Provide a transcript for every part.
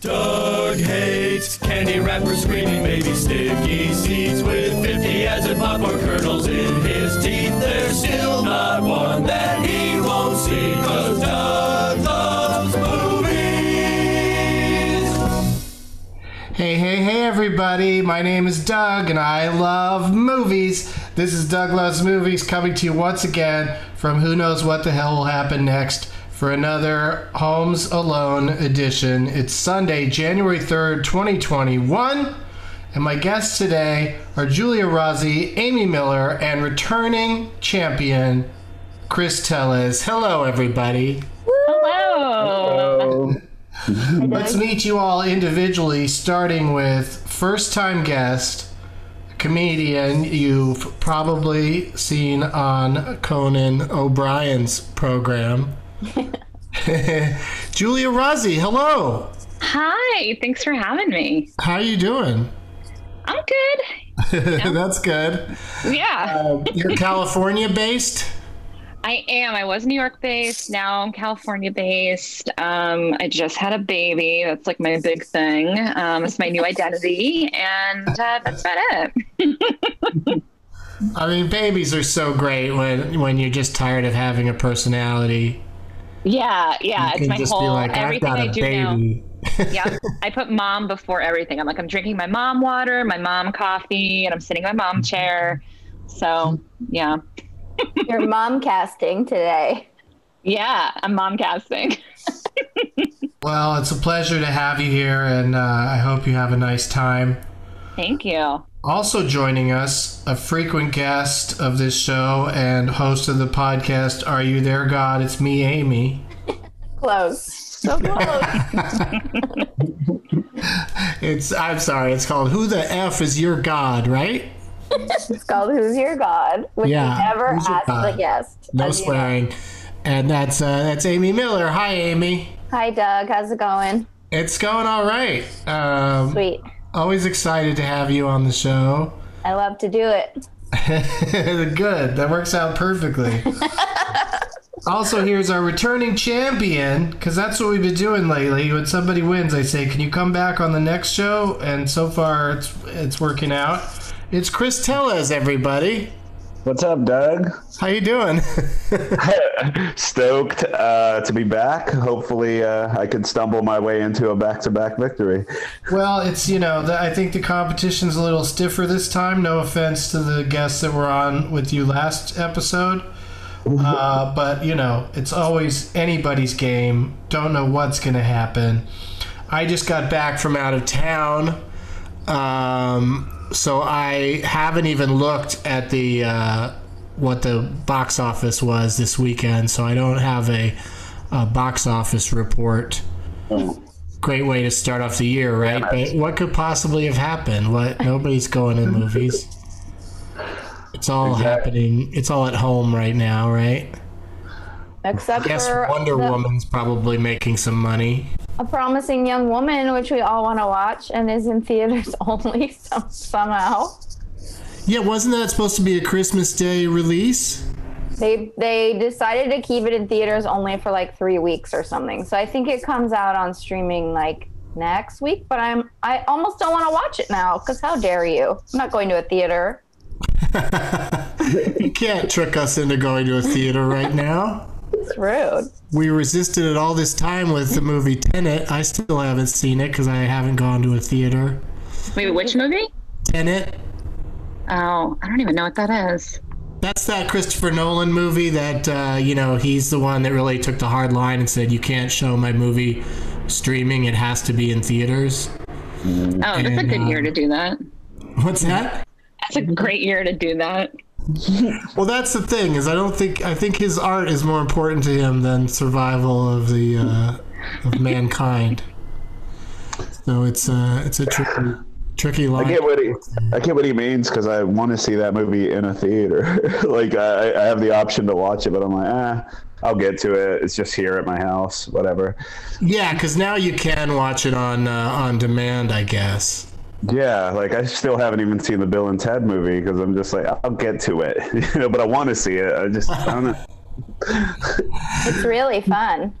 Doug hates candy wrappers, screaming baby sticky seeds with 50 acid popcorn kernels in his teeth. There's still not one that he won't see, cause Doug loves movies. Hey, hey, hey, everybody. My name is Doug, and I love movies. This is Doug Loves Movies coming to you once again from Who Knows What the Hell Will Happen Next for another Homes Alone edition. It's Sunday, January 3rd, 2021. And my guests today are Julia Rossi, Amy Miller, and returning champion, Chris Tellez. Hello, everybody. Hello. Let's meet you all individually, starting with first time guest, comedian you've probably seen on Conan O'Brien's program. Julia Rossi, hello. Hi. Thanks for having me. How are you doing? I'm good. That's good. Yeah, Uh, you're California based? I am. I was New York based. Now I'm California based. Um, I just had a baby. That's like my big thing. Um, it's my new identity, and uh, that's about it. I mean, babies are so great when when you're just tired of having a personality. Yeah, yeah. You It's my just be whole like, I've everything got I a do now. yeah, I put mom before everything. I'm like, I'm drinking my mom water, my mom coffee, and I'm sitting in my mom chair. So yeah, You're mom casting today. yeah, I'm mom casting. Well, it's a pleasure to have you here, and uh, I hope you have a nice time. Thank you. Also joining us, a frequent guest of this show and host of the podcast, Are You There, God? It's me, Amy. Close. So close. It's I'm sorry, it's called Who the F is Your God, right? it's called Who's Your God, which Yeah, we never Who's Your asked the guest. No as you know. swearing. And that's uh, that's Amy Miller. Hi, Amy. Hi, Doug. How's it going? It's going all right. Um, Sweet. Always excited to have you on the show. I love to do it. Good. That works out perfectly. also, here's our returning champion, because that's what we've been doing lately. When somebody wins, I say, "Can you come back on the next show?" And so far, it's it's working out. It's Chris Tellez, everybody. What's up, Doug? How you doing? Stoked uh, to be back. Hopefully, uh, I could stumble my way into a back-to-back victory. well, it's you know, the, I think the competition's a little stiffer this time. No offense to the guests that were on with you last episode. Uh, but you know, it's always anybody's game. Don't know what's going to happen. I just got back from out of town, um, so I haven't even looked at the uh, what the box office was this weekend. So I don't have a, a box office report. Great way to start off the year, right? But what could possibly have happened? What nobody's going to movies. It's all happening. It's all at home right now, right? Except Yes, for Wonder the- Woman's probably making some money. A promising young woman, which we all want to watch and is in theaters only some, somehow. Yeah, wasn't that supposed to be a Christmas Day release? They they decided to keep it in theaters only for like three weeks or something. So I think it comes out on streaming like next week. But I'm I almost don't want to watch it now because how dare you? I'm not going to a theater. You can't trick us into going to a theater right now. It's rude. We resisted it all this time with the movie Tenet. I still haven't seen it because I haven't gone to a theater. Wait, which movie? Tenet. Oh, I don't even know what that is. That's that Christopher Nolan movie that, uh, you know, he's the one that really took the hard line and said, you can't show my movie streaming, it has to be in theaters. Oh, that's a good uh, year to do that. What's that? That's a great year to do that. Well, that's the thing is I don't think I think his art is more important to him than survival of the uh, of mankind. So it's uh, it's a tricky tricky line. I get what he, I get what he means because I want to see that movie in a theater. like I, I have the option to watch it, but I'm like, ah, I'll get to it. It's just here at my house, whatever. Yeah, because now you can watch it on uh, on demand, I guess. Yeah, like I still haven't even seen the Bill and Ted movie because I'm just like, I'll get to it, you know. But I want to see it. I just, I don't know. It's really fun.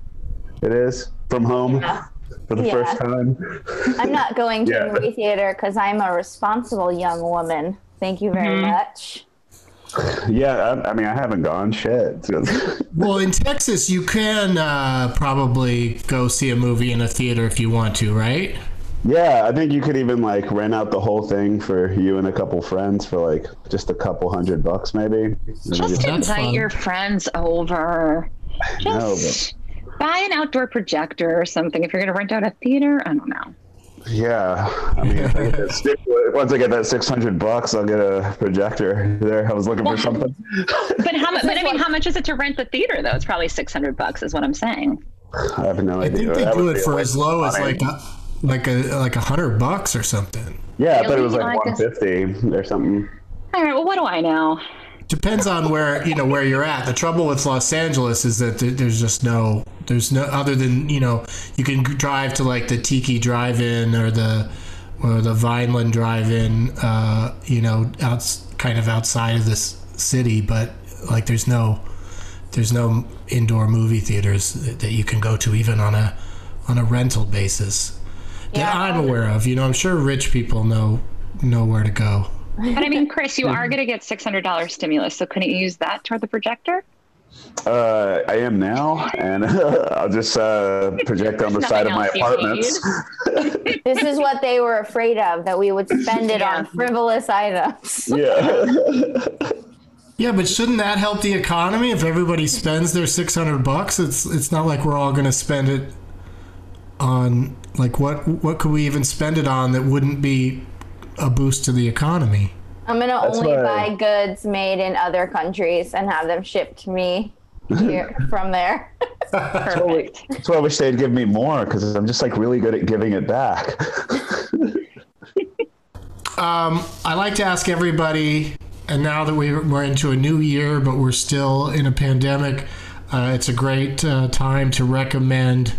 It is from home for the Yeah. first time. I'm not going to Yeah. a movie theater because I'm a responsible young woman. Thank you very much. Yeah, I, I mean, I haven't gone. Shit. Well, in Texas, you can uh, probably go see a movie in a theater if you want to, right? Yeah, I think you could even like rent out the whole thing for you and a couple friends for like just a couple hundred bucks, maybe. Just you- invite fun. your friends over. know, Just buy an outdoor projector or something. If you're going to rent out a theater, I don't know. yeah, I mean, I get once I get that six hundred bucks, I'll get a projector. There, I was looking for something. But how much? But I mean, how much is it to rent the theater though? It's probably six hundred bucks, is what I'm saying. I have no I idea. I think they do would it for as low as like a like a like a hundred bucks or something. yeah, I thought it was Really? like I one guess- fifty or something. All right. Well, what do I know? Depends on where you know where you're at. The trouble with Los Angeles is that there's just no there's no other than you know you can drive to like the Tiki Drive-In or the or the Vineland Drive-In, uh, you know, outs kind of outside of this city, but like there's no there's no indoor movie theaters that that you can go to even on a on a rental basis that Yeah. I'm aware of. You know, I'm sure rich people know know where to go. But I mean, Chris, you are going to get six hundred dollars stimulus, so couldn't you use that toward the projector? Uh, I am now, and I'll just uh, project on the side of my else you apartments. This is what they were afraid of that we would spend it Yeah. on frivolous items. yeah. Yeah, but shouldn't that help the economy if everybody spends their 600 bucks? It's it's not like we're all going to spend it on like what what could we even spend it on that wouldn't be a boost to the economy. I'm gonna That's only why- buy goods made in other countries and have them shipped to me here from there. Perfect. That's why I wish they'd give me more because I'm just like really good at giving it back. I like to ask everybody, and now that we- we're into a new year, but we're still in a pandemic, uh, it's a great uh, time to recommend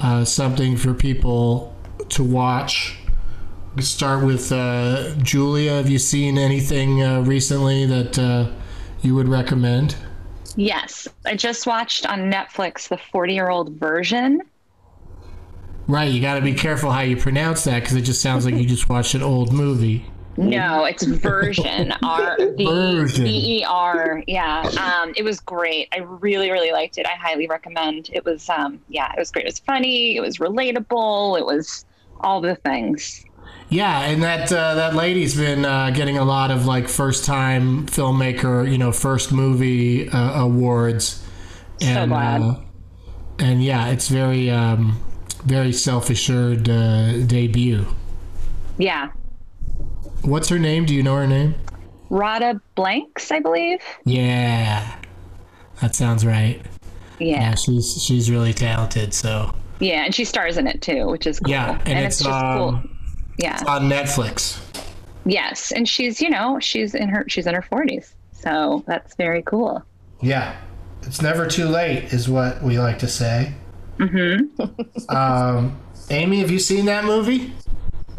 uh, something for people to watch. Start with uh, Julia. Have you seen anything uh, recently that uh, you would recommend? Yes, I just watched on Netflix the 40 year old version. Right, you got to be careful how you pronounce that because it just sounds like you just watched an old movie. No, it's version R V E R. Yeah, um, it was great. I really, really liked it. I highly recommend. It was, um, yeah, it was great. It was funny. It was relatable. It was all the things. Yeah, and that uh, that lady's been uh, getting a lot of like first time filmmaker, you know, first movie uh, awards. So glad. Uh, and yeah, it's very um, very self assured uh, debut. Yeah, What's her name? Do you know her name? Radha Blanks, I believe. Yeah, that sounds right. Yeah, Yeah, she's she's really talented. So yeah, and she stars in it too, which is cool. yeah, and, it's, just um, cool. Yeah. on Netflix. Yes, and she's you know she's in her she's in her forties, so that's very cool. Yeah, it's never too late, is what we like to say. Mm-hmm. um, Amy, have you seen that movie?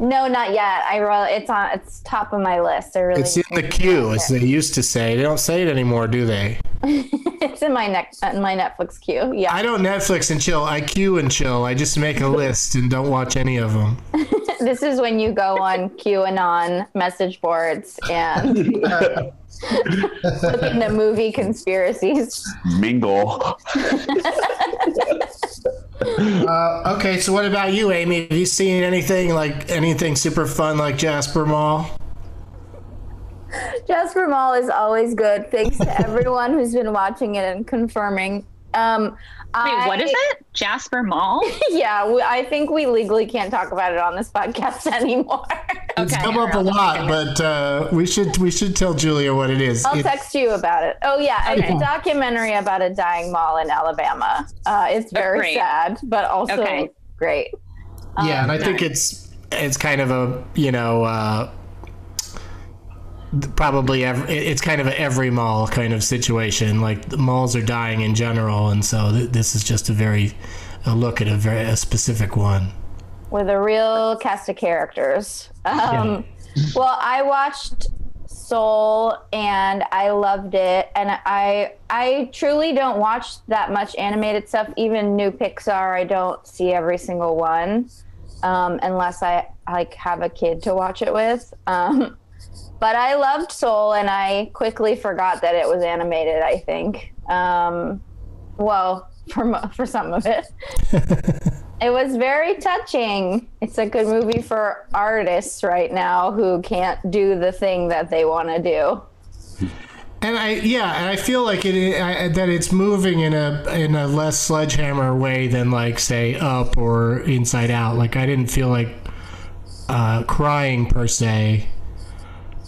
No, not yet. I really, it's on, it's top of my list. I really, It's in the queue, as they used to say. They don't say it anymore, do they? it's in my neck, in my Netflix queue. Yeah, I don't Netflix and chill. I queue and chill. I just make a list and don't watch any of them. this is when you go on QAnon message boards and look into movie conspiracies. Mingle. Uh, okay, so what about you, Amy? Have you seen anything like anything super fun like Jasper Mall? Jasper Mall is always good. Thanks to everyone who's been watching it and confirming. Um, Wait, what is it? Jasper Mall? Yeah, we, I think we legally can't talk about it on this podcast anymore. It's Okay. come up a lot, but uh, we should we should tell Julia what it is. I'll It- text you about it. Oh yeah, it's Okay. a documentary about a dying mall in Alabama. Uh, it's very great. sad, but also Okay. great. yeah, and I think it's it's kind of a you know uh, probably ev it's kind of a every mall kind of situation. Like the malls are dying in general, and so th- this is just a very a look at a very a specific one. with a real cast of characters. Um, Well, I watched Soul and I loved it, and I I truly don't watch that much animated stuff. Even new Pixar, I don't see every single one um, unless I like have a kid to watch it with. Um, but I loved Soul, and I quickly forgot that it was animated. I think. Um, well, for mo- for some of it. It was very touching. It's a good movie for artists right now who can't do the thing that they want to do. And I yeah, and I feel like it I, that it's moving in a in a less sledgehammer way than like say Up or Inside Out. Like I didn't feel like uh, crying per se,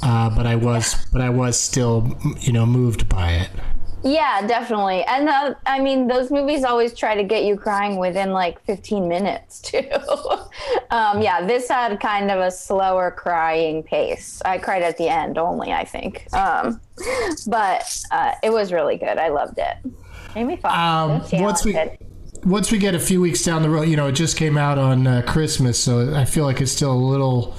uh, but I was but I was still you know moved by it. Yeah, definitely. And uh, I mean, those movies always try to get you crying within like 15 minutes, too. um, yeah, this had kind of a slower crying pace. I cried at the end only, I think. Um, but uh, it was really good. I loved it. Amy Fox. Um, so once we once we get a few weeks down the road, you know, it just came out on uh, Christmas, so I feel like it's still a little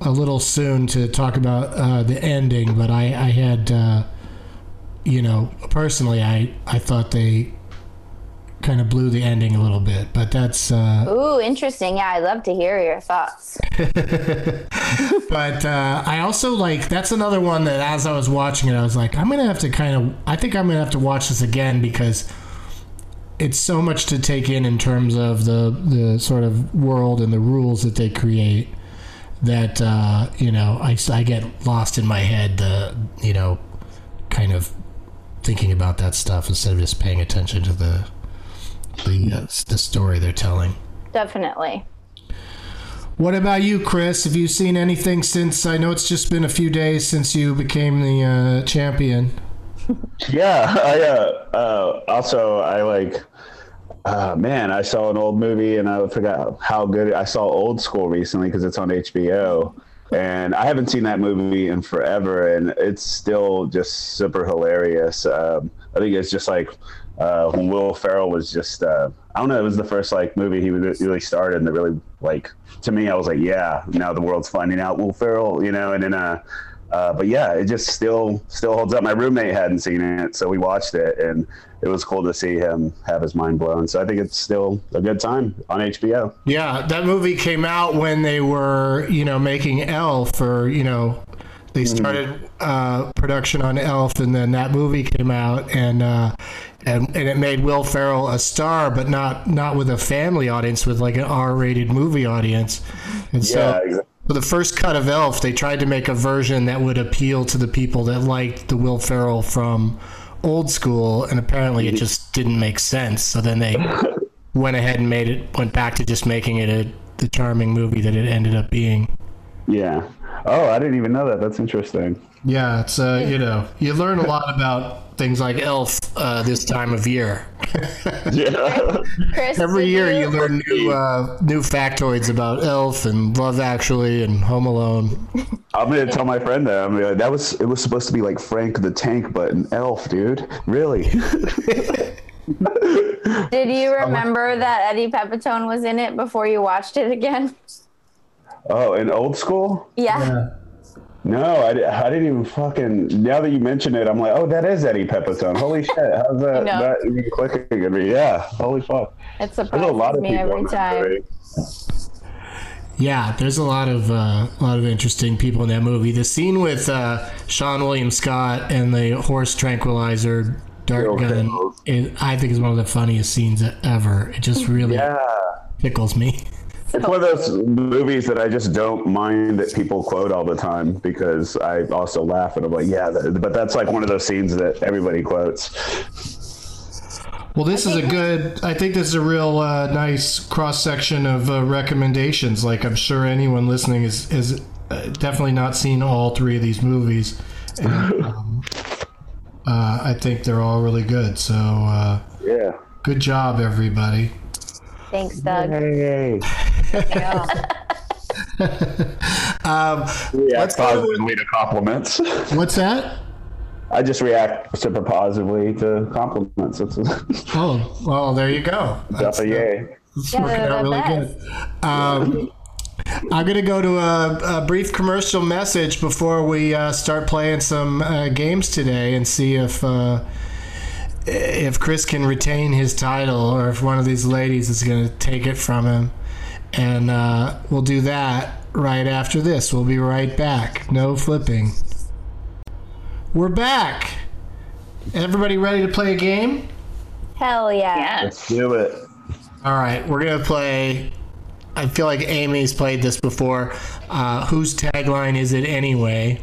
a little soon to talk about uh, the ending. But I I had uh, you know personally I I thought they kind of blew the ending a little bit, but that's uh, Ooh, interesting. Yeah, I'd love to hear your thoughts. but uh, I also like that's another one that as I was watching it, I was like, I'm gonna have to kind of I think I'm gonna have to watch this again because it's so much to take in in terms of the the sort of world and the rules that they create that uh, you know I, I get lost in my head the you know kind of thinking about that stuff instead of just paying attention to the the, uh, the story they're telling. Definitely. What about you, Chris? Have you seen anything since? I know it's just been a few days since you became the uh, champion. Yeah, I uh, uh, also I like. Uh, man, I saw an old movie and I forgot how good I saw Old School recently because it's on HBO, and I haven't seen that movie in forever, and it's still just super hilarious. Um, I think it's just like uh, when Will Ferrell was just uh, I don't know, it was the first like movie he really started, and that really like to me, I was like, yeah, now the world's finding out Will Ferrell, you know, and then uh, uh, but yeah, it just still still holds up. My roommate hadn't seen it, so we watched it, and it was cool to see him have his mind blown. So I think it's still a good time on HBO. Yeah, that movie came out when they were, you know, making Elf, or you know, they started uh, production on Elf, and then that movie came out, and uh, and and it made Will Ferrell a star, but not not with a family audience, with like an R-rated movie audience. And so, Yeah, exactly. for the first cut of Elf, they tried to make a version that would appeal to the people that liked the Will Ferrell from old school, and apparently it just didn't make sense. So then they went ahead and made it, went back to just making it a the charming movie that it ended up being. Yeah. Oh, I didn't even know that. That's interesting. Yeah, it's uh, you know, you learn a lot about things like Elf uh, this time of year. Yeah. Chris, Every year you learn new uh, new factoids about Elf and Love Actually and Home Alone. I'm gonna tell my friend that. I'm gonna like, that was it was supposed to be like Frank the Tank, but an elf, dude. Really? Did you remember that Eddie Pepitone was in it before you watched it again? oh, in old school? Yeah. No, I, di- I didn't even fucking. Now that you mention it, I'm like, oh, that is Eddie Pepitone. Holy shit! How's that? know. That even clicking at me? Yeah. Holy fuck. It There's a lot surprises of me every time. Yeah, there's a lot of uh, a lot of interesting people in that movie. The scene with uh, Seann William Scott and the horse tranquilizer dart Real gun, kills. is, I think, is one of the funniest scenes ever. It just really Yeah. tickles me. It's one of those movies that I just don't mind that people quote all the time because I also laugh and I'm like, yeah, that, but that's like one of those scenes that everybody quotes. Well, this is a good. I think this is a real uh, nice cross section of uh, recommendations. Like I'm sure anyone listening is is uh, definitely not seen all three of these movies, and um, uh, I think they're all really good. So uh, Yeah. good job, everybody. Thanks, Doug. Hey. Um, React go to- positively to compliments. what's that? I just react super positively to compliments. Oh, well, there you go. That's, a yay. that's Yeah, working out really best. good. Um, I'm going to go to a, a brief commercial message before we uh, start playing some uh, games today and see if uh, if Chris can retain his title or if one of these ladies is going to take it from him. And uh, we'll do that right after this. We'll be right back. No flipping. We're back. Everybody ready to play a game? Hell yeah. Yes. Let's do it. All right, we're gonna play. I feel like Amy's played this before. Uh, whose tagline is it anyway?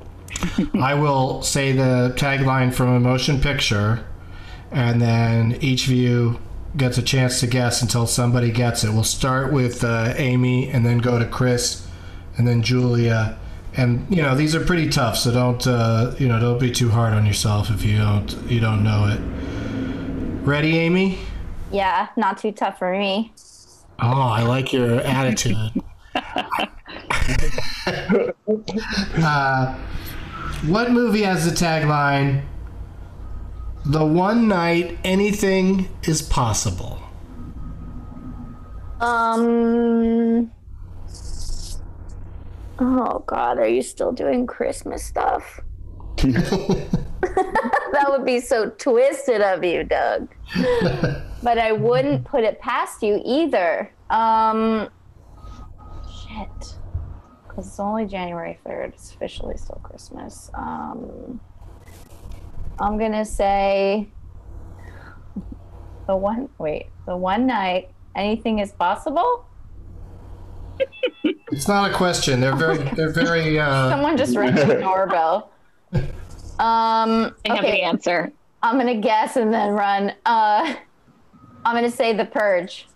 I will say the tagline from a motion picture, and then each of you gets a chance to guess until somebody gets it. We'll start with uh, Amy, and then go to Chris, and then Julia. And you know these are pretty tough, so don't uh, you know don't be too hard on yourself if you don't you don't know it. Ready, Amy? Yeah, not too tough for me. Oh, I like your attitude. uh, what movie has the tagline, The one night anything is possible? Um. Oh God, are you still doing Christmas stuff? that would be so twisted of you, Doug. but I wouldn't put it past you either. Um. Shit. Because it's only January third. It's officially still Christmas. Um. I'm gonna say the one. Wait, the one night anything is possible. It's not a question. They're very, they're very. Uh, Someone just rang the doorbell. Um, I have okay, the answer. I'm gonna guess and then run. Uh, I'm gonna say the purge.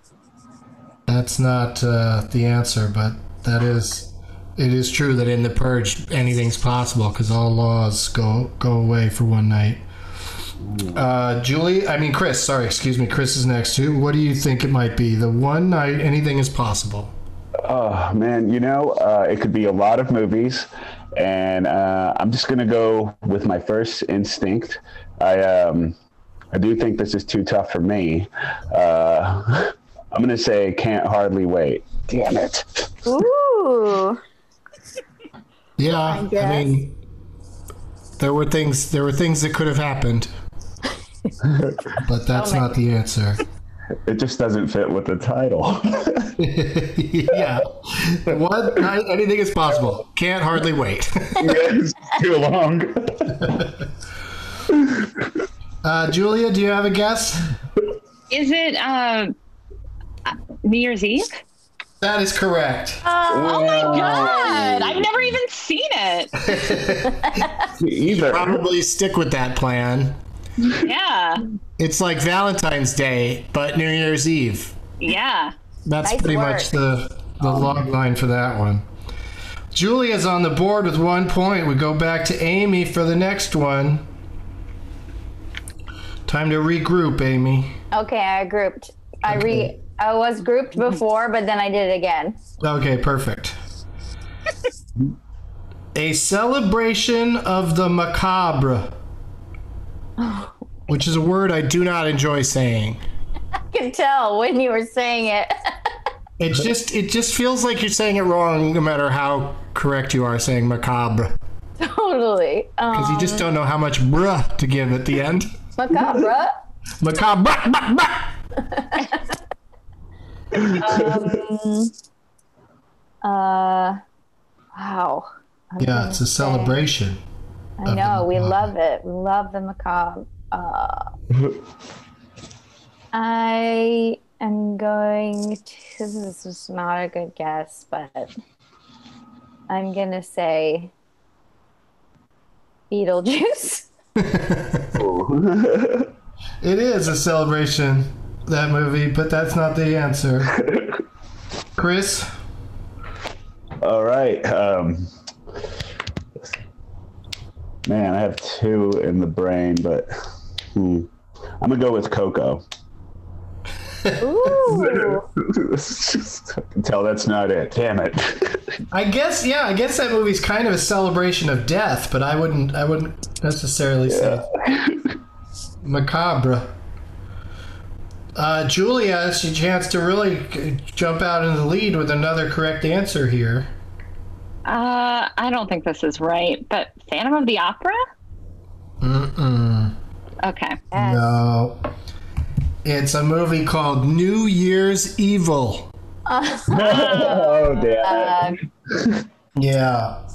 that's not uh, the answer, but that is it is true that in the purge anything's possible because all laws go go away for one night. Uh, Julie, I mean Chris. Sorry, excuse me. Chris is next too. What do you think it might be? The one night anything is possible. Oh man, you know, uh, it could be a lot of movies, and uh, I'm just gonna go with my first instinct. I um, I do think this is too tough for me. Uh, I'm gonna say can't hardly wait. Damn it. Ooh. Yeah, I, guess. mean, there were things there were things that could have happened, but that's Oh my- not the answer. It just doesn't fit with the title. yeah, what night anything is possible. Can't hardly wait. it's too long. Uh, Julia, do you have a guess? Is it uh, New Year's Eve? That is correct. Uh, oh my god! I've never even seen it. Either. Probably stick with that plan. Yeah, It's like Valentine's Day, but New Year's Eve. yeah. That's Nice pretty work. much the the log line for that one. Julia's on the board with one point. We go back to Amy for the next one. Time to regroup, Amy. Okay, I grouped. I re. I was grouped before, but then I did it again. Okay, perfect. A celebration of the macabre, which is a word I do not enjoy saying. I can tell when you were saying it. It just it just feels like you're saying it wrong, no matter how correct you are saying macabre, totally. because Um, you just don't know how much bruh to give at the end. macabre. Macabre. Bruh. Uh, wow. Yeah, it's a celebration. I know we love it. We love the macabre. Uh, I am going to. This is not a good guess, but I'm gonna say Beetlejuice. It is a celebration, that movie, but that's not the answer. Chris, All right. Um, man, I have two in the brain, but hmm. I'm gonna go with Coco. Ooh. I can tell that's not it. Damn it. I guess yeah, I guess that movie's kind of a celebration of death, but I wouldn't I wouldn't necessarily say macabre. Uh, Julia has a chance to really jump out in the lead with another correct answer here. Uh, I don't think this is right, but Phantom of the Opera. Mm-mm. Okay. No. It's a movie called New Year's Evil. oh, damn it. Yeah.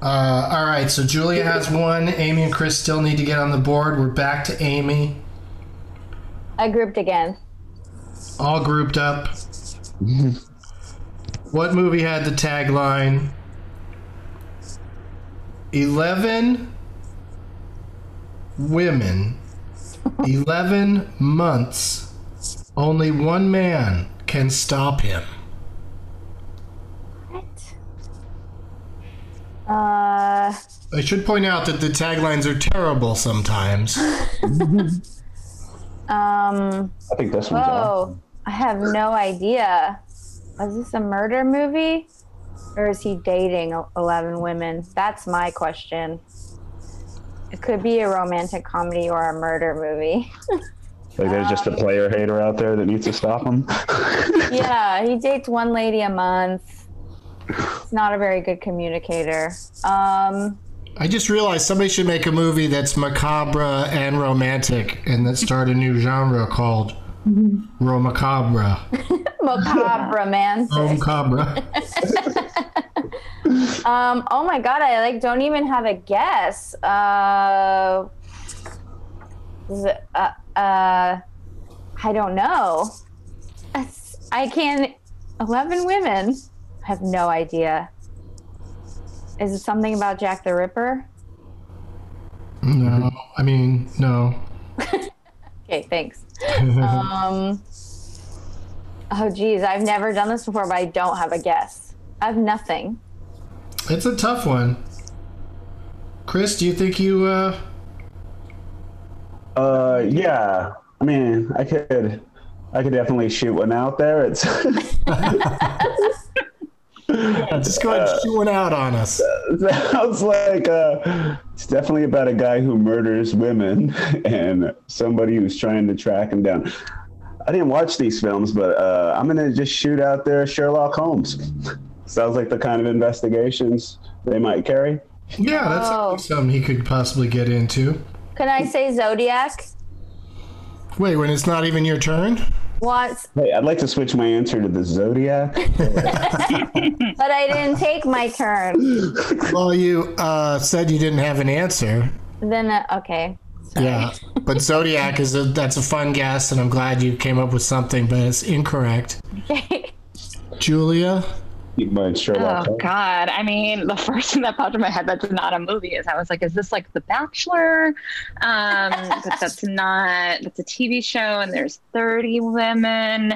Uh, all right, so Julia has one. Amy and Chris still need to get on the board. We're back to Amy, I grouped again. all grouped up. what movie had the tagline 11 women, 11 months, only one man can stop him? What? Uh, I should point out that the taglines are terrible sometimes. um, I think this one's oh, I have no idea. Was this a murder movie? Or is he dating 11 women? That's my question. It could be a romantic comedy or a murder movie. Like there's just a player hater out there that needs to stop him. yeah, he dates one lady a month. He's not a very good communicator. Um, I just realized somebody should make a movie that's macabre and romantic and that start a new genre called Romacabre. macabre man. Romacabre. Um, oh my god, I like don't even have a guess. Uh, uh, uh, I don't know. I can't. Eleven women. I have no idea. Is it something about Jack the Ripper? No, I mean, no. Okay, thanks. um, Oh, geez. I've never done this before, but I don't have a guess. I have nothing. It's a tough one. Chris, do you think you uh Uh, yeah. I mean, I could, I could definitely shoot one out there. It's just go ahead and shoot one out on us? sounds like uh, it's definitely about a guy who murders women and somebody who's trying to track him down. I didn't watch these films, but uh, I'm gonna just shoot out there Sherlock Holmes. Sounds like the kind of investigations they might carry. Yeah, that's Oh. something he could possibly get into. Can I say Zodiac? Wait, when it's not even your turn? Once, Hey, I'd like to switch my answer to the Zodiac. but I didn't take my turn. Well, you uh, said you didn't have an answer. Then, uh, okay. Yeah, but Zodiac is a that's a fun guess, and I'm glad you came up with something, but it's incorrect. Okay. Julia, But Sherlock Oh Holmes. God! I mean, the first thing that popped in my head that's not a movie is I was like, "Is this like The Bachelor?" Um, but that's not. That's a TV show, and there's 30 women.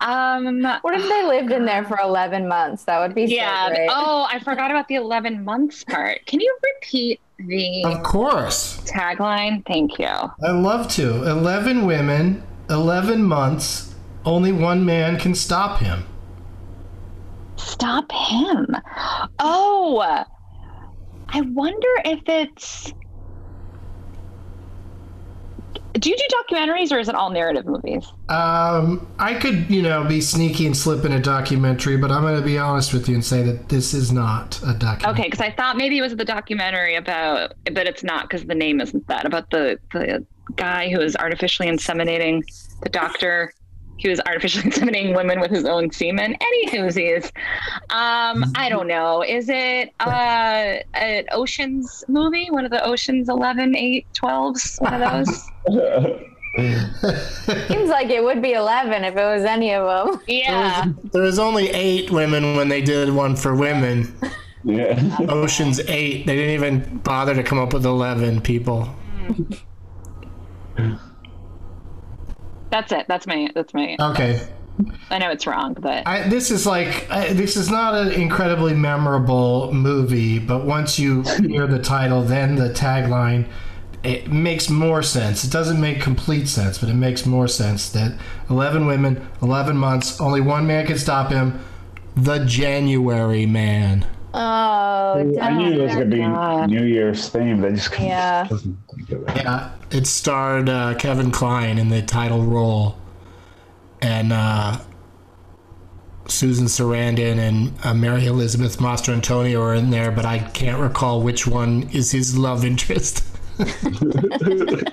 Um, What if they lived in there for 11 months? That would be yeah. so great. Oh, I forgot about the 11 months part. Can you repeat the of course. tagline? Thank you. I love to. 11 women, 11 months, only one man can stop him. Stop him. Oh, I wonder if it's. Do you do documentaries or is it all narrative movies? Um, I could, you know, be sneaky and slip in a documentary, but I'm going to be honest with you and say that this is not a documentary. Okay, because I thought maybe it was the documentary about, but it's not because the name isn't that about the the guy who is artificially inseminating the doctor. He was artificially inseminating women with his own semen. Any whoosies. Um, I don't know. Is it uh, an Ocean's movie? One of the Ocean's 11, 8, 12s? One of those? Seems like it would be 11 if it was any of them. yeah. There was only eight women when they did one for women. Yeah. Ocean's Eight. They didn't even bother to come up with 11 people. That's it. That's my, that's my, Okay. I know it's wrong, but I, this is like I, this is not an incredibly memorable movie, but once you hear the title, then the tagline, it makes more sense. It doesn't make complete sense, but it makes more sense that eleven women, eleven months, only one man can stop him. The January Man. Oh, I knew it was gonna be New Year's themed. I just couldn't- Yeah. wasn't think of it. Yeah, it starred uh, Kevin Kline in the title role, and uh, Susan Sarandon and uh, Mary Elizabeth Master Mastrantonio are in there, but I can't recall which one is his love interest.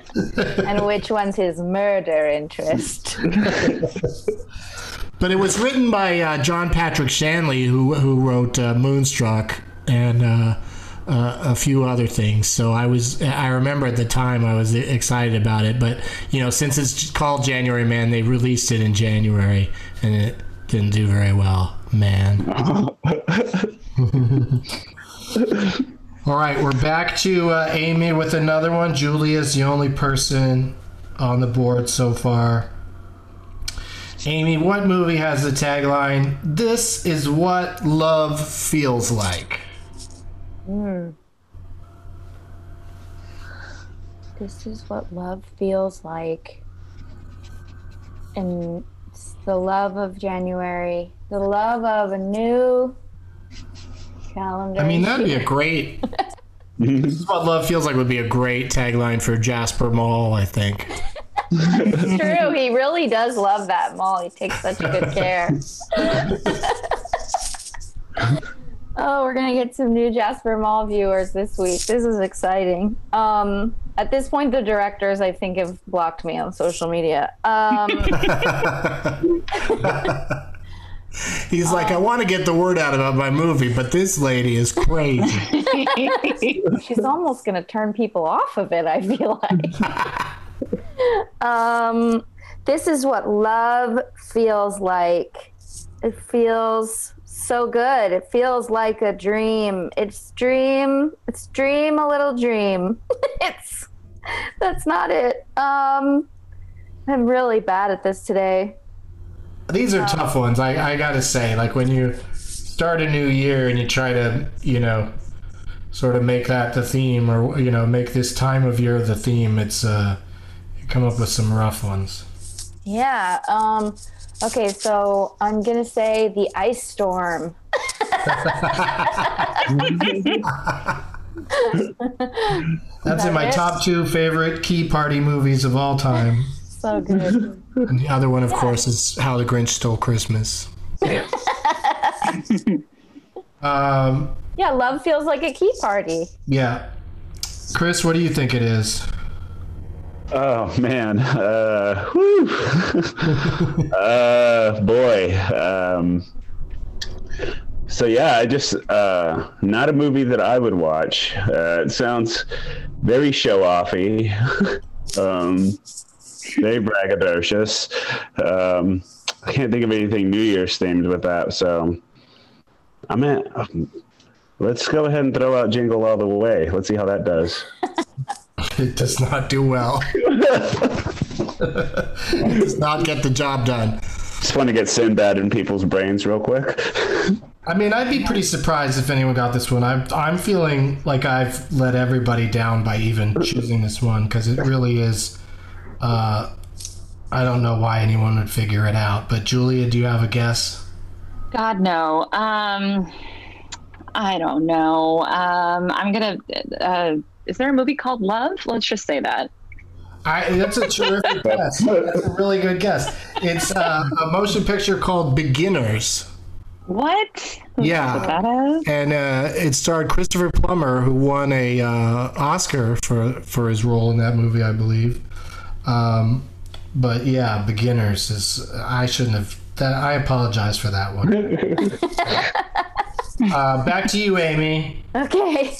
And which one's his murder interest? But it was written by uh, John Patrick Shanley, who who wrote uh, Moonstruck and uh, uh, a few other things. So I was I remember at the time I was excited about it. But you know, since it's called January Man, they released it in January, and it didn't do very well. Man. All right, we're back to uh, Amy with another one. Julia's the only person on the board so far. Amy, what movie has the tagline, This is what love feels like? Hmm. this is what love feels like. And it's the love of January, the love of a new calendar. I mean, that'd be a great. this is what love feels like would be a great tagline for Jasper Mall, I think. true. He really does love that mall. He takes such good care. oh, we're gonna get some new Jasper Mall viewers this week. This is exciting. Um, at this point, the directors, I think, have blocked me on social media. Um, He's like, I want to get the word out about my movie, but this lady is crazy. she's almost gonna turn people off of it. I feel like. Um, this is what love feels like. It feels so good. It feels like a dream. It's dream. It's dream a little dream. it's that's not it. Um, I'm really bad at this today. these are tough ones. I, I gotta say, like when you start a new year and you try to, you know, sort of make that the theme, or you know, make this time of year the theme. It's uh, come up with some rough ones. Yeah. Um. Okay, so I'm gonna say the ice storm. That's in my it? top two favorite key party movies of all time. So good. And the other one, of course, is How the Grinch Stole Christmas. um, yeah, love feels like a key party. yeah. Kris, what do you think it is? Oh man, uh, whew. uh, boy. Um, so yeah, I just uh, not a movie that I would watch. Uh, it sounds very show offy, um, very braggadocious. Um, I can't think of anything New Year's themed with that. So I'm at. Let's go ahead and throw out Jingle All the Way. Let's see how that does. It does not do well. it does not get the job done. Just want to get Sinbad in people's brains real quick. I mean, I'd be pretty surprised if anyone got this one. I'm, I'm feeling like I've let everybody down by even choosing this one because it really is. Uh, I don't know why anyone would figure it out. But Giulia, do you have a guess? God no. Um, I don't know. Um, I'm gonna. Uh, is there a movie called Love? Let's just say that. I, that's a terrific guess. That's a really good guess. It's uh, a motion picture called Beginners. What? Yeah. What that is? and uh, it starred Christopher Plummer, who won a uh, Oscar for for his role in that movie, I believe. Um, but yeah, Beginners is. I shouldn't have. That I apologize for that one. uh, back to you, Amy. Okay.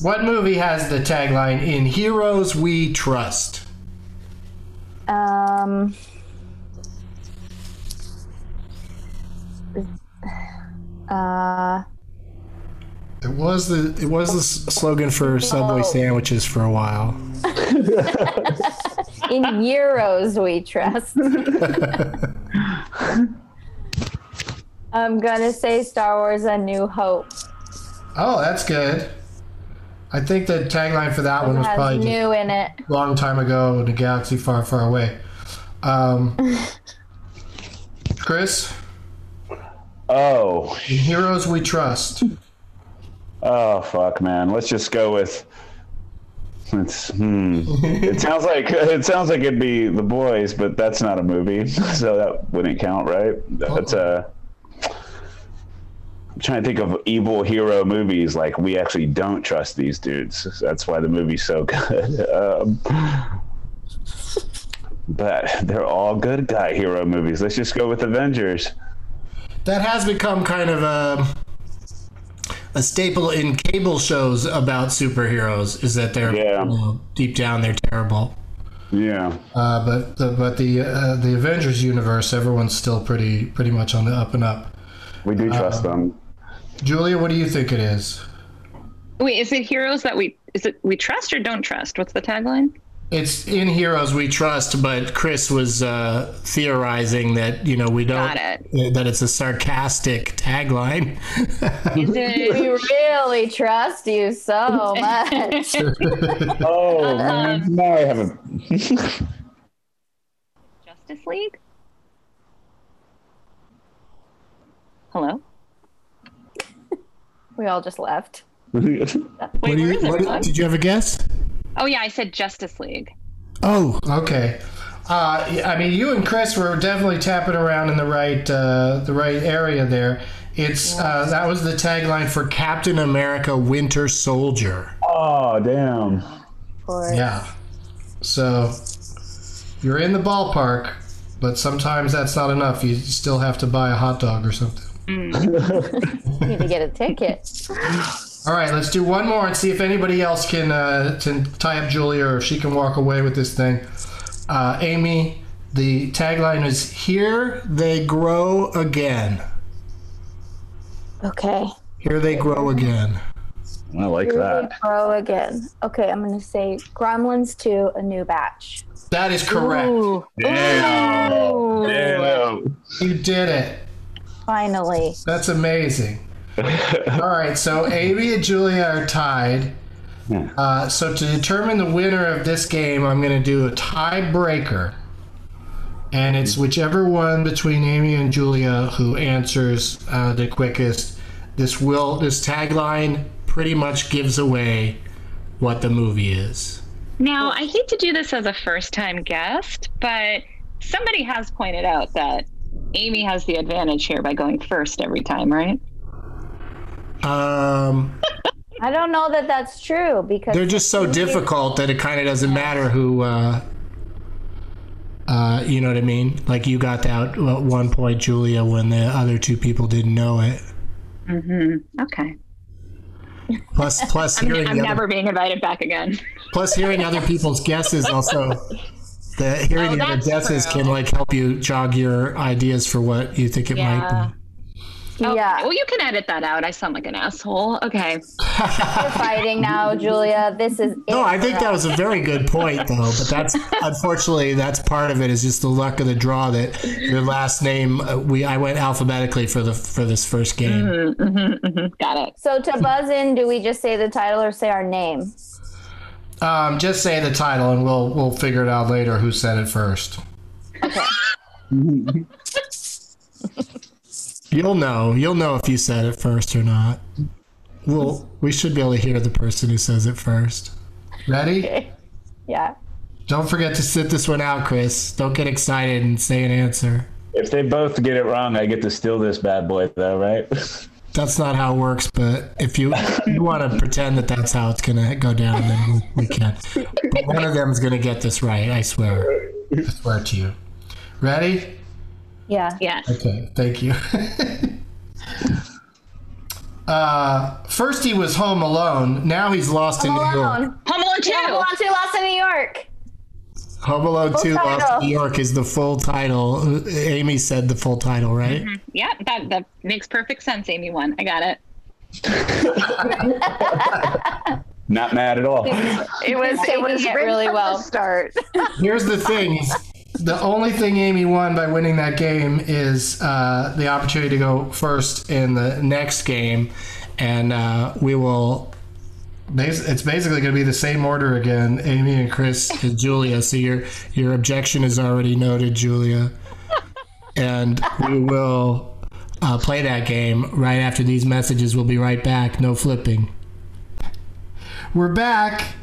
What movie has the tagline "In Heroes We Trust"? Um. Uh. It was the it was the slogan for Subway sandwiches for a while. In euros, we trust. I'm gonna say Star Wars: A New Hope. Oh, that's good. I think the tagline for that one was has probably just- new in it. long time ago in a galaxy far, far away. Um, Kris, Oh, in Heroes We Trust. Oh fuck, man. Let's just go with. It's, hmm. it sounds like it sounds like it'd be the boys, but that's not a movie, so that wouldn't count, right? That's a. I'm trying to think of evil hero movies. Like we actually don't trust these dudes. That's why the movie's so good. Um, but they're all good guy hero movies. Let's just go with Avengers. That has become kind of a a staple in cable shows about superheroes. Is that they're Yeah. you know, deep down they're terrible. Yeah. Uh, but the but the uh, the Avengers universe, everyone's still pretty pretty much on the up and up. We do trust them. Giulia, what do you think it is? Wait, is it heroes that we is it we trust or don't trust? What's the tagline? It's in Heroes We Trust, but Kris was uh, theorizing that you know we don't Got it. that it's a sarcastic tagline. We really trust you so much. Oh man, now I haven't. Justice League? Hello? We all just left. Wait, What you- is what- everyone? did you have a guess? Oh yeah, I said Justice League. Oh, okay. Uh, I mean, you and Kris were definitely tapping around in the right uh, the right area there. It's uh, that was the tagline for Captain America: Winter Soldier. oh damn. Yeah. So you're in the ballpark, but sometimes that's not enough. You still have to buy a hot dog or something. You need to get a ticket. All right, let's do one more and see if anybody else can uh, can tie up Giulia or if she can walk away with this thing. Uh, Amy, the tagline is "Here they grow again." Okay. Here they grow again. I like Here we that. grow again. Okay, I'm gonna say Gremlins 2, a new batch. That is correct. Ooh. Yeah. Ooh. Oh, Damn. You did it. Finally. That's amazing. All right, so Amy and Giulia are tied. Yeah. Uh, so to determine the winner of this game, I'm going to do a tiebreaker, and it's whichever one between Amy and Giulia who answers uh, the quickest. This will this tagline pretty much gives away what the movie is. Now, I hate to do this as a first time guest, but somebody has pointed out that Amy has the advantage here by going first every time, right? Um, I don't know that that's true because they're just so difficult that it kind of doesn't matter who. Uh, uh, you know what I mean? Like you got that at one point, Giulia, when the other two people didn't know it. Mm-hmm. Okay. Plus, plus I'm, hearing I'm never other, being invited back again. plus hearing other people's guesses also. The hearing Oh, the other that's guesses true. can like help you jog your ideas for what you think it Yeah. might be. Okay. Oh, yeah, Well, you can edit that out. I sound like an asshole. Okay. you're fighting now, Giulia. This is No, I think that was a very good point, though. But that's unfortunately that's part of it is just the luck of the draw that your last name. Uh, we I went alphabetically for the for this first game. Mm-hmm, mm-hmm, mm-hmm. Got it. So to buzz in, do we just say the title or say our name? Um, just say the title, and we'll we'll figure it out later who said it first. You'll know. You'll know if you said it first or not. Well, we should be able to hear the person who says it first. Ready? Yeah. Don't forget to sit this one out, Kris. Don't get excited and say an answer. If they both get it wrong, I get to steal this bad boy, though, right? That's not how it works, but if you you want to pretend that that's how it's gonna go down, then we, we can. But one of them's gonna get this right. I swear. I swear to you. Ready? Yeah. Yeah. Okay. Thank you. uh, first he was home alone. Now he's lost in New York. Alone. Home Alone 2. Home Alone 2 Lost in New York. Home Alone Two: Lost title. in New York is the full title. Amy said the full title, right? Yeah, that, that makes perfect sense, Amy one. I got it. Not mad at all. It was it taking was it really well. start. Here's the thing: the only thing Amy won by winning that game is uh, the opportunity to go first in the next game, and uh, we will. It's basically going to be the same order again: Amy and Kris and Giulia. So your your objection is already noted, Giulia, and we will uh, play that game right after these messages. We'll be right back. No flipping. We're back.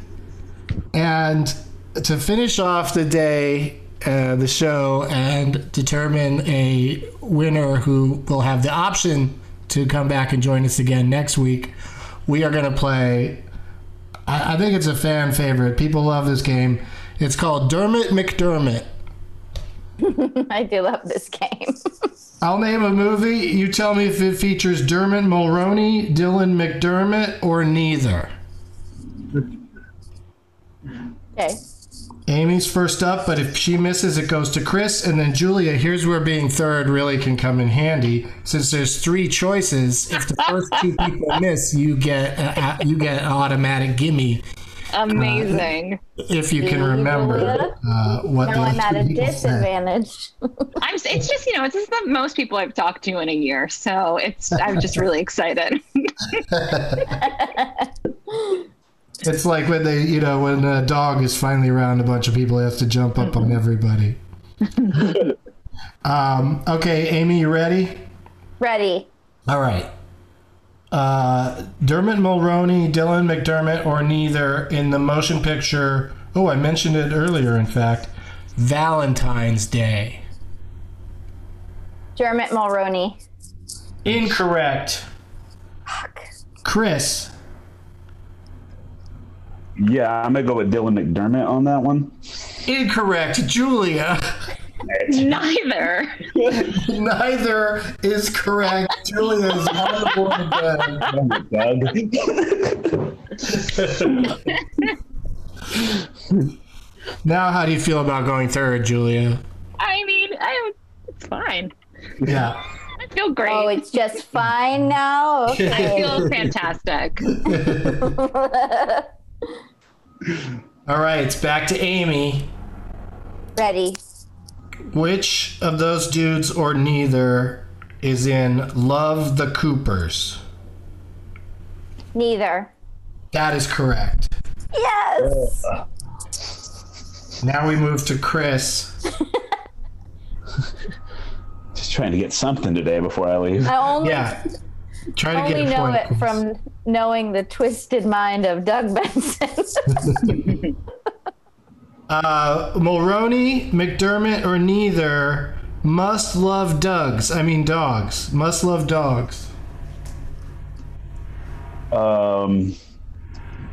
And to finish off the day, uh, the show, and determine a winner who will have the option to come back and join us again next week, we are going to play. I, I think it's a fan favorite. People love this game. It's called Dermot McDermott. I do love this game. I'll name a movie. You tell me if it features Dermot Mulroney, Dylan McDermott, or neither. okay. Amy's first up, but if she misses, it goes to Kris, and then Giulia. Here's where being third really can come in handy, since there's three choices. If the first two people miss, you get a, a- you get an automatic gimme Amazing. if you can remember uh, what Now I'm at a disadvantage. I'm, it's just, you know, it's is the most people I've talked to in a year. So it's, I'm just really excited. It's like when they, you know, when a dog is finally around a bunch of people, he has to jump up on everybody. um, okay, Amy, you ready? Ready. All right. Uh, Dermot Mulroney, Dylan McDermott, or neither in the motion picture. Oh, I mentioned it earlier, in fact. Valentine's Day. Dermot Mulroney. Incorrect. Kris. Yeah, I'm gonna go with Dylan McDermott on that one. Incorrect. Giulia. Neither. Neither is correct. Giulia is on the board again. Now, how do you feel about going third, Giulia? I mean, I, it's fine. Yeah. I feel great. Oh, it's just fine now. I feel fantastic. All right, it's back to Amy. Ready. Which of those dudes or neither is in Love the Coopers? Neither. That is correct. Yes. Uh, now we move to Kris. Just trying to get something today before I leave. I only Yeah. Try to only get know point. it from knowing the twisted mind of Doug Benson. Uh, Mulroney, McDermott, or neither must love Dougs. I mean dogs. Must love dogs. Um,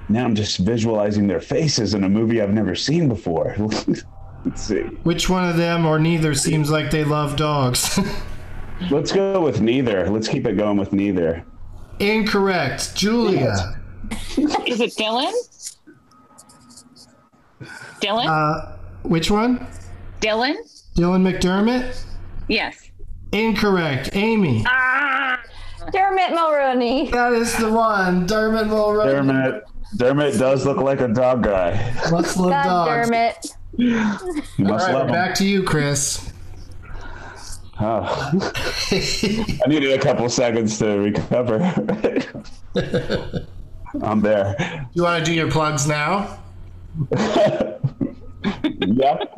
now I'm just visualizing their faces in a movie I've never seen before. Let's see. Which one of them or neither seems like they love dogs? Let's go with neither. Let's keep it going with neither. Incorrect. Giulia. Is it Dylan? Dylan? Uh, which one? Dylan? Dylan McDermott? Yes. Incorrect. Amy. Ah, Dermot Mulroney. That is the one. Dermot Mulroney. Dermot. Dermot does look like a dog guy. Must love God, dogs. Dermot. You must right, love him. back to you, Kris. Oh. I needed a couple seconds to recover. I'm there. You want to do your plugs now? Yep.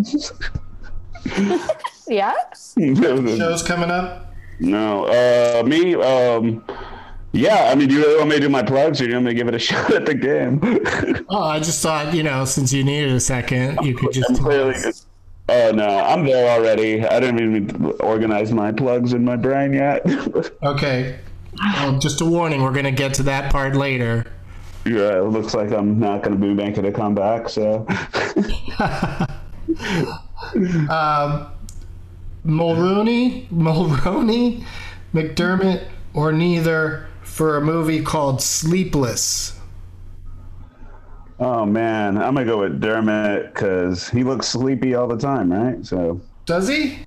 Yeah. Shows coming up. no, uh, me, um, yeah. I mean, do you really want me to do my plugs, or do you want me to give it a shot at the game? Oh, I just thought, you know, since you needed a second, you could just. I'm clearly. Oh no, I'm there already. I didn't even organize my plugs in my brain yet. Okay. Well, just a warning, we're going to get to that part later. yeah, it looks like I'm not going to be making a comeback. So, um, Mulrooney, Mulroney, McDermott, or neither for a movie called Sleepless. Oh man, I'm gonna go with Dermot because he looks sleepy all the time, right? So, Does he?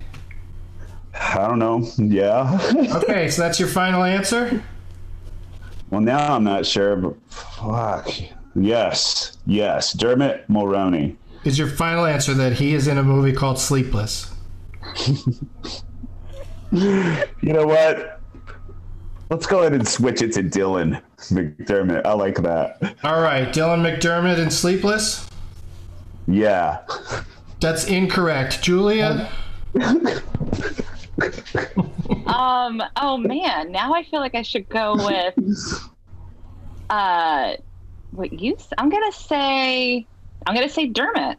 I don't know. Yeah. Okay, so that's your final answer? well, now I'm not sure, but fuck. Yes, yes, Dermot Mulroney. Is your final answer that he is in a movie called Sleepless? You know what? Let's go ahead and switch it to Dylan McDermott. I like that. All right, Dylan McDermott in Sleepless? Yeah. That's incorrect. Giulia? Um. Oh man. Now I feel like I should go with. Uh, what you? I'm gonna say. I'm gonna say Dermot.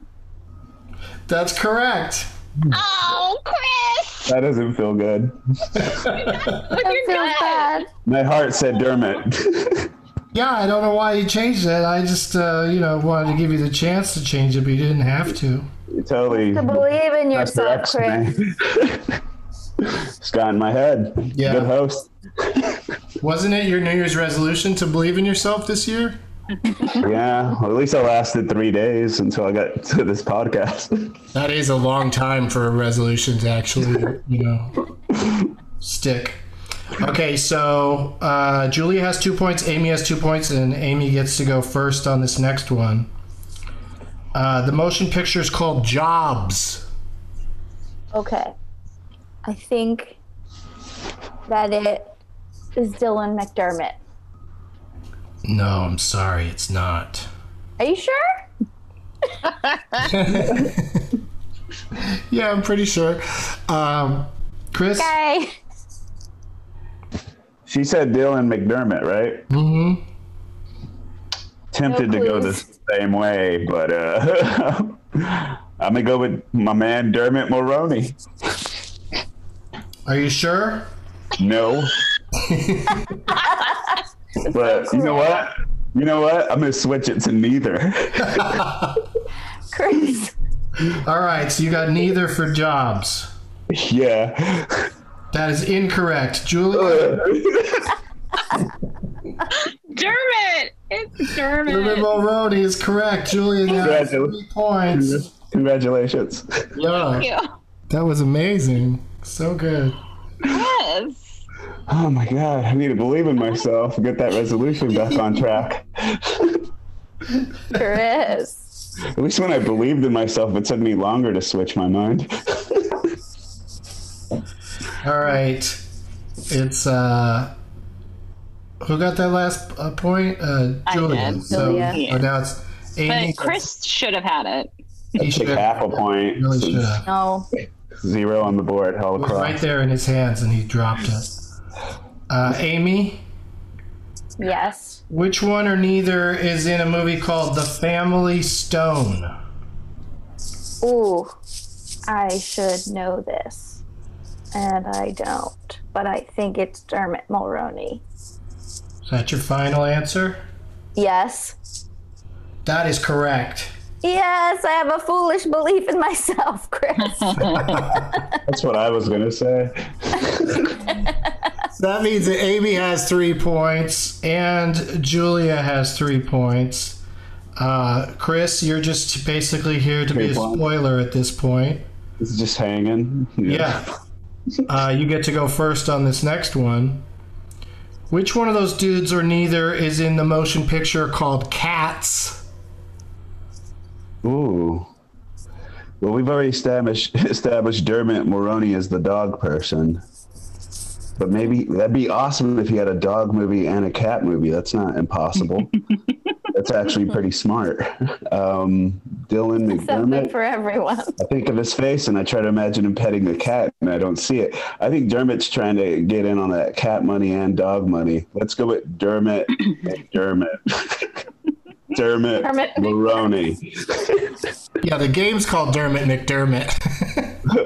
That's correct. Oh, Kris! That doesn't feel good. That feels bad. My heart said Dermot. Yeah, I don't know why you changed it. I just, uh, you know, wanted to give you the chance to change it, but you didn't have to. You totally To believe in yourself, ex, Kris. it's got in my head. Yeah. Good host. Wasn't it your New Year's resolution to believe in yourself this year? Yeah. Well, at least I lasted three days until I got to this podcast. That is a long time for a resolution to actually, you know, stick. Okay, so uh, Giulia has two points, Amy has two points, and Amy gets to go first on this next one. Uh, the motion picture is called Jobs. Okay. I think that it is Dylan McDermott. No, I'm sorry, it's not. Are you sure? Yeah, I'm pretty sure. Um, Kris? Okay. She said Dylan McDermott, right? Mm-hmm. Tempted No to go the same way, but uh, I'm gonna go with my man Dermot Mulroney. Are you sure? No. but you know what? You know what? I'm gonna switch it to neither. Kris. All right, so you got neither for Jobs. yeah. That is incorrect. Giulia? Dermot. It's Dermot Dermot. Mulroney is correct. Giulia now has Congratulations. three points. Congratulations. Yeah, Yeah. that was amazing. So good. Yes. Oh my god, I need to believe in myself. Get that resolution back on track. Kris. At least when I believed in myself, it took me longer to switch my mind. All right. It's uh who got that last uh, point? Uh I So, Giulia. so now it's Amy. But Kris should have had it. he should have half a point. really should have. No. Zero on the board. All It was right there in his hands and he dropped it. Uh Amy, Yes. which one or neither is in a movie called The Family Stone? Ooh, I should know this. And I don't. But I think it's Dermot Mulroney. Is that your final answer? Yes. That is correct. Yes, I have a foolish belief in myself, Kris. That's what I was gonna say. So that means that Amy has three points and Giulia has three points. Uh, Kris, you're just basically here to be a spoiler at this point. It's just hanging. Yeah. Uh, you get to go first on this next one. Which one of those dudes or neither is in the motion picture called Cats? Ooh. Well, we've already established established Dermot Mulroney as the dog person. But maybe that'd be awesome if he had a dog movie and a cat movie. That's not impossible. That's actually pretty smart. Um, Dylan Something McDermott. for everyone. I think of his face and I try to imagine him petting a cat and I don't see it. I think Dermot's trying to get in on that cat money and dog money. Let's go with Dermot McDermott. Dermot Dermot Mulroney. Yeah, the game's called Dermot McDermott.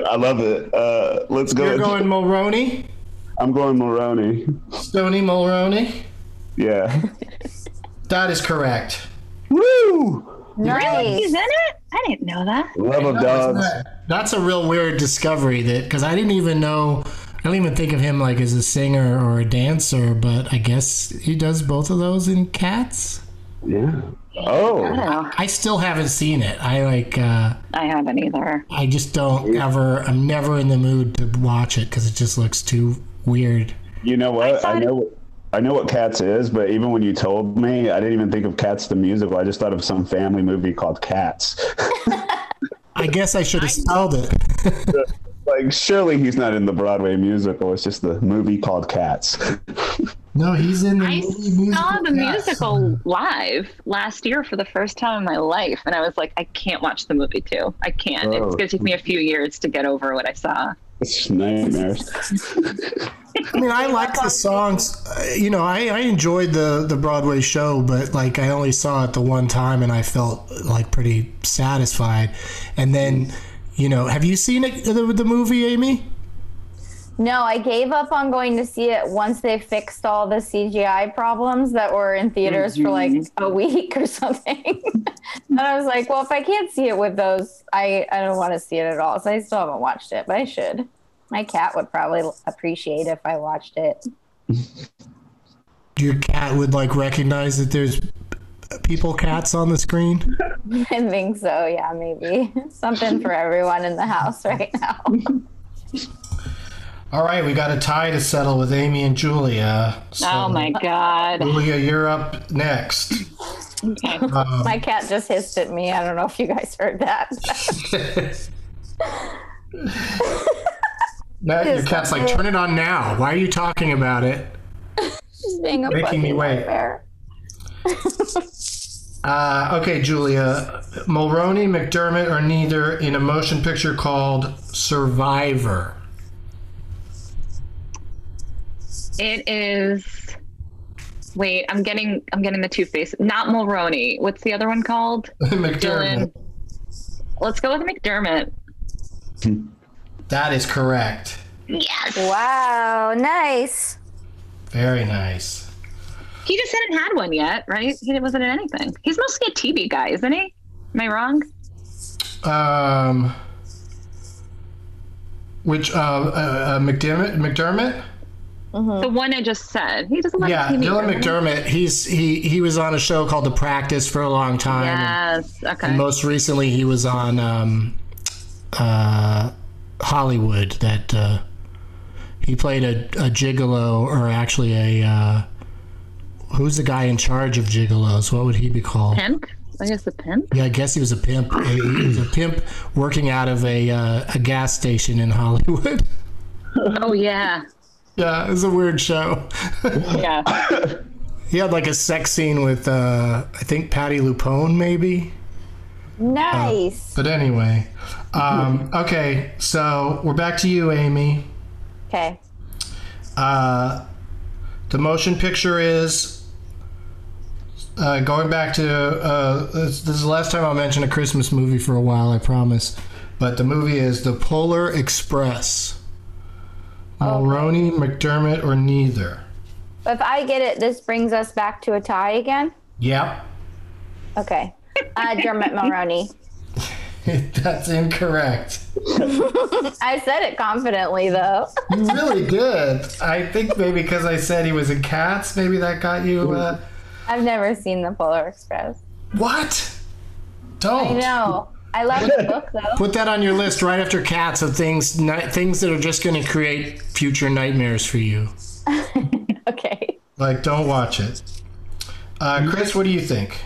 I love it. Uh, let's go. You're with- going Mulroney? I'm going Mulroney. Stony Mulroney? Yeah. That is correct. Woo! Nice. He's in it? I didn't know that. Love of dogs. That's a real weird discovery that because I didn't even know I don't even think of him like as a singer or a dancer, but I guess he does both of those in Cats. Yeah. Oh. Oh, I still haven't seen it. I like uh I haven't either. I just don't ever I'm never in the mood to watch it because it just looks too weird. You know what? I thought- know. I know what Cats is, but even when you told me, I didn't even think of Cats the musical. I just thought of some family movie called Cats. I guess I should have spelled it. like, surely he's not in the Broadway musical. It's just the movie called Cats. No, he's in the I movie musical. saw the Cats. musical live last year for the first time in my life, and I was like, I can't watch the movie too. I can't. Oh. It's going to take me a few years to get over what I saw. It's nightmares. I mean, I like the songs. Uh, you know, I, I enjoyed the the Broadway show, but like I only saw it the one time, and I felt like pretty satisfied. And then, you know, have you seen it the, the movie, Amy? No, I gave up on going to see it once they fixed all the CGI problems that were in theaters for like mm-hmm. a week or something. and I was like, well, if I can't see it with those, I, I don't want to see it at all. So I still haven't watched it, but I should. My cat would probably appreciate if I watched it. Your cat would like recognize that there's people cats on the screen. I think so. Yeah, maybe something for everyone in the house right now. All right, we got a tie to settle with Amy and Giulia. So, oh my god. Giulia, you're up next. Okay. My cat just hissed at me. I don't know if you guys heard that. Now your cat's like, turn it on now. Why are you talking about it? Just being a Making me fucking wait. Uh, okay, Giulia. Mulroney, McDermott, or neither in a motion picture called Survivor. It is. Wait, I'm getting I'm getting the two faces. Not Mulroney. What's the other one called? McDermott. Dylan. Let's go with McDermott. That is correct. Yes. Wow, nice. Very nice. He just hadn't had one yet, right? He wasn't in anything. He's mostly a TV guy, isn't he? Am I wrong? Um, which uh, uh, uh McDermott? McDermott? The one I just said. He doesn't like Yeah. Dylan? McDermott. He's he he was on a show called The Practice for a long time. and- Yes. Okay. And most recently, he was on um, uh, Hollywood. That uh, he played a, a gigolo, or actually a uh, who's the guy in charge of gigolos? What would he be called? pimp. I guess a pimp. Yeah, I guess he was a pimp. He was a pimp working out of a uh, a gas station in Hollywood. Oh yeah, Yeah, it was a weird show. yeah. he had like a sex scene with, uh, I think Patti LuPone, maybe. Nice. But anyway, um, okay, so we're back to you, Amy. Okay. Uh, the motion picture is uh, going back to uh, this, this is the last time I'll mention a Christmas movie for a while, I promise. But the movie is The Polar Express. Mulroney, McDermott, or neither. If I get it, this brings us back to a tie again. Yep, Okay. Uh, Dermot Mulroney. that's incorrect. I said it confidently though. You really did. I think maybe because I said he was in Cats, maybe that got you. Uh, I've never seen the Polar Express. what? Don't. I know. I love the book though. Put that on your list right after cats of things ni- things that are just going to create future nightmares for you. Okay. Like, don't watch it. Uh, Kris, what do you think?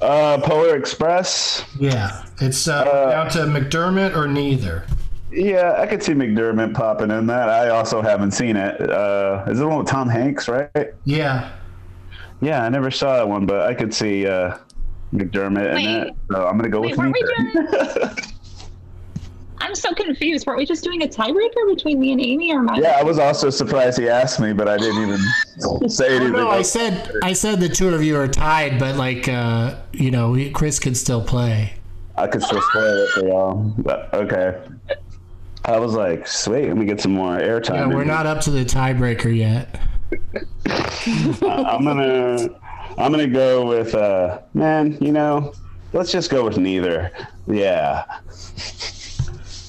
Uh, Polar Express. Yeah, it's uh, down to McDermott or neither. Yeah, I could see McDermott popping in that. I also haven't seen it. Uh, is it the one with Tom Hanks, right? Yeah, Yeah, I never saw that one, but I could see uh, McDermott in Wait. it. So I'm gonna go Wait, with weren't we. I'm so confused. Weren't we just doing a tiebreaker between me and Amy, or am I? yeah, I was also surprised he asked me, but I didn't even say anything. no, I said I said the two of you are tied, but like uh, you know, Kris could still play. I could still play it for y'all. But okay. I was like, sweet, let me get some more airtime. Yeah, we're not up to the tiebreaker yet. I'm gonna I'm gonna go with uh man, you know, let's just go with neither. Yeah.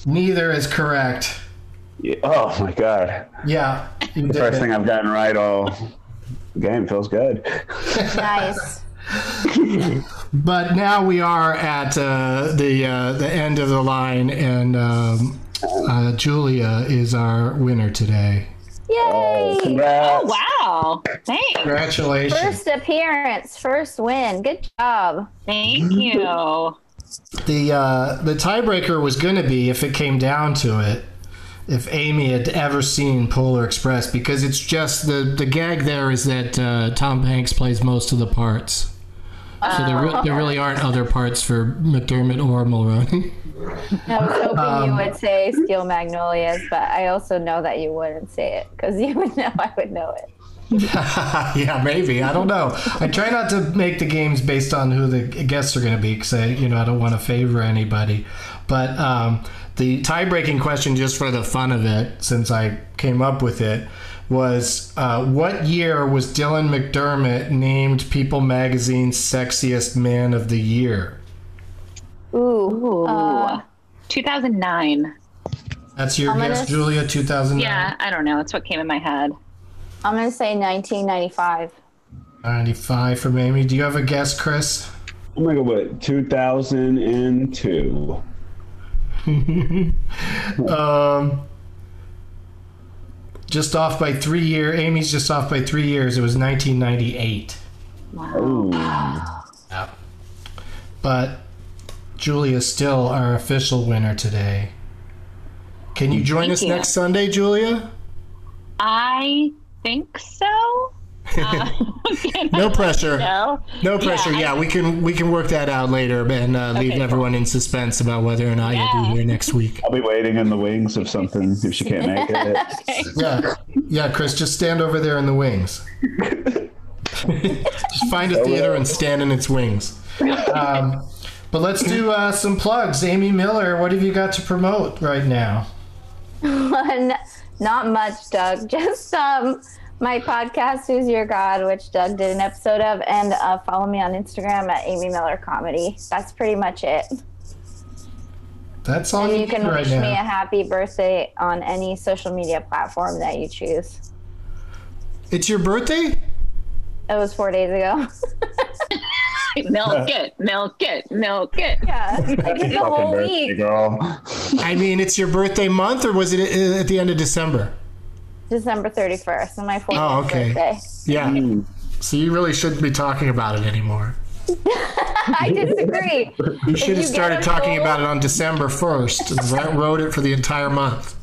Neither is correct. Yeah. Oh my god. Yeah, you did First it. thing I've gotten right all game feels good. Nice. But now we are at uh, the uh, the end of the line, and um, uh, Giulia is our winner today. Yay! Congrats. Wow. Thanks. Congratulations! First appearance, first win. Good job. Thank you. The uh, the tiebreaker was going to be if it came down to it, if Amy had ever seen Polar Express, because it's just the the gag there is that uh, Tom Hanks plays most of the parts. So there, re- there really aren't other parts for McDermott or Mulroney. I was hoping Um, you would say Steel Magnolias, but I also know that you wouldn't say it because you would know I would know it. yeah, maybe. I don't know. I try not to make the games based on who the guests are going to be because I, you know, I don't want to favor anybody. But um, the tie-breaking question, just for the fun of it, since I came up with it, was uh, what year was Dylan McDermott named People Magazine's sexiest man of the year? Ooh. Ooh. Uh, 2009. That's your I'm gonna guess, Giulia. 2009. Yeah, I don't know. That's what came in my head. I'm going to say 1995. 95 from Amy. Do you have a guess, Kris? I'm gonna go with 2002. Um, just off by three years. Amy's just off by three years. It was 1998. Ooh. Yeah. But Giulia's still our official winner today. Can you join Thank us you. next Sunday, Giulia? I think so. Uh, No pressure. no. No pressure. I- Yeah, we can we can work that out later and uh, leave Okay, everyone in suspense about whether or not you'll be here next week. I'll be waiting in the wings of something if she can't make it. Yeah, yeah, Kris, just stand over there in the wings. just find a theater and stand in its wings. Um, but let's do uh, some plugs. Amy Miller, what have you got to promote right now? Not much, Doug. Just um, my podcast, Who's Your God, which Doug did an episode of, and uh, follow me on Instagram at Amy Miller Comedy. That's pretty much it. That's all And you, you can right wish me a happy birthday on any social media platform that you choose. It's your birthday? It was four days ago. milk it, milk it, milk it. yeah, I did the whole birthday week. girl. I mean, it's your birthday month, or was it uh, at the end of December? December 31st, and my 40th Oh, okay. birthday. Yeah. So you really shouldn't be talking about it anymore. I disagree. You should you have get started talking full- about it on December 1st and wrote it for the entire month.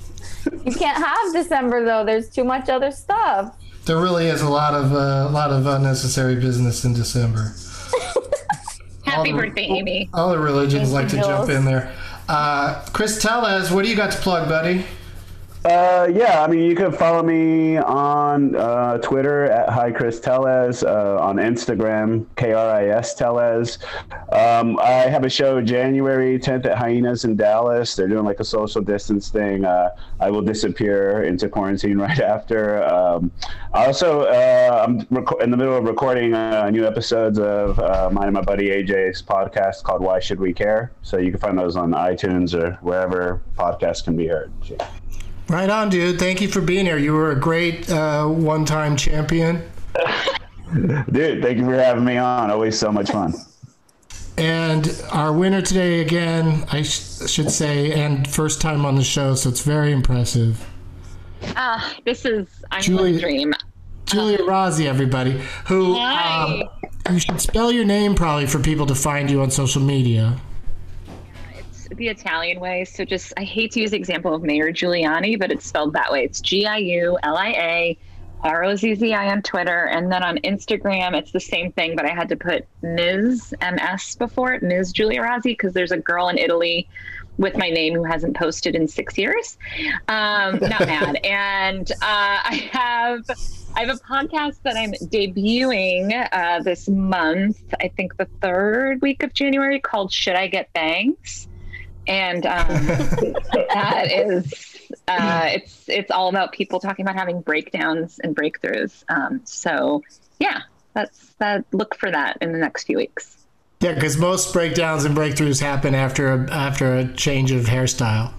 You can't have December though. There's too much other stuff. There really is a lot of uh, a lot of unnecessary business in December. Happy the- birthday, Amy. All the religions like to Jules. jump in there. Uh, Kris Tellez, what do you got to plug, buddy? Uh, yeah, I mean, you can follow me on uh, Twitter at Hi Kris Tellez, uh, on Instagram, K R I S Tellez. Um, I have a show January 10th at Hyenas in Dallas. They're doing like a social distance thing. Uh, I will disappear into quarantine right after. Um, also, uh, I'm reco- in the middle of recording uh, new episodes of mine and my buddy AJ's podcast called Why Should We Care? So you can find those on iTunes or wherever podcasts can be heard. Right on, dude. Thank you for being here. You were a great uh, one-time champion. Dude, thank you for having me on. Always so much fun. And our winner today, again, I sh- should say, and first time on the show, so it's very impressive. Ah, this is I'm Julie- a dream. Giulia Rozzi, everybody, who Hi. um, you should spell your name probably for people to find you on social media. The Italian way. So just I hate to use the example of Mayor Giuliani, but it's spelled that way. It's G I U L I A R O Z Z I on Twitter, and then on Instagram it's the same thing, but I had to put Ms. M S before it, Ms. Giulia Rozzi, because there's a girl in Italy with my name who hasn't posted in six years. Um, not mad. And uh, I have I have a podcast that I'm debuting uh, this month. I think the third week of January called "Should I Get Bangs?" And um, that is uh, it's it's all about people talking about having breakdowns and breakthroughs. Um, so yeah, that's that. Look for that in the next few weeks. Yeah, because most breakdowns and breakthroughs happen after a, after a change of hairstyle.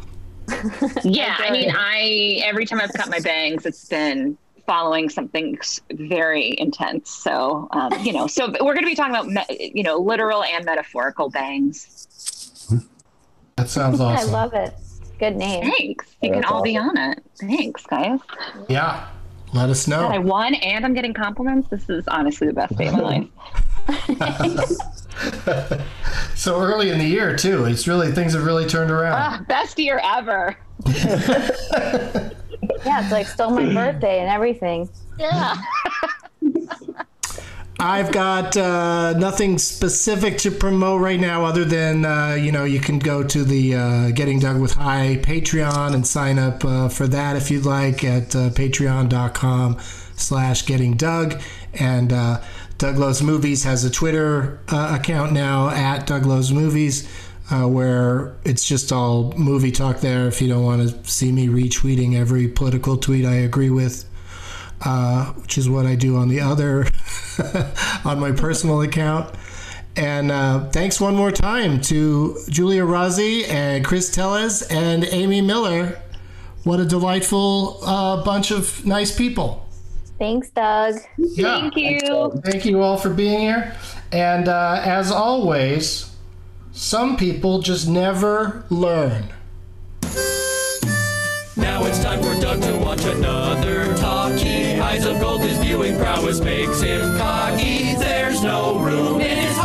Yeah, I mean, I every time I've cut my bangs, it's been following something very intense. So, um, you know, so we're going to be talking about, me- you know, literal and metaphorical bangs. That sounds awesome. I love it. Good name. Thanks. You can That's all be on it. Thanks, guys. yeah, let us know. I won and I'm getting compliments. This is honestly the best day of my life. So early in the year too. It's really things have really turned around. Ah, best year ever. Yeah, it's like still my birthday and everything. Yeah. I've got uh, nothing specific to promote right now, other than uh, you know you can go to the uh, Getting Doug with High Patreon and sign up uh, for that if you'd like at uh, Patreon.com/slash Getting Doug. And uh, Doug Loves Movies has a Twitter account now at Doug Loves Movies. Uh, where it's just all movie talk there. If you don't want to see me retweeting every political tweet I agree with, uh, which is what I do on the other, on my personal account. And uh, thanks one more time to Giulia Rozzi and Kris Tellez and Amy Miller. What a delightful uh, bunch of nice people. Thanks, Doug. Yeah. Thank you. Thank you all for being here. And uh, as always, some people just never learn. Now it's time for Doug to watch another talkie. Eyes of prowess makes him cocky. There's no room in his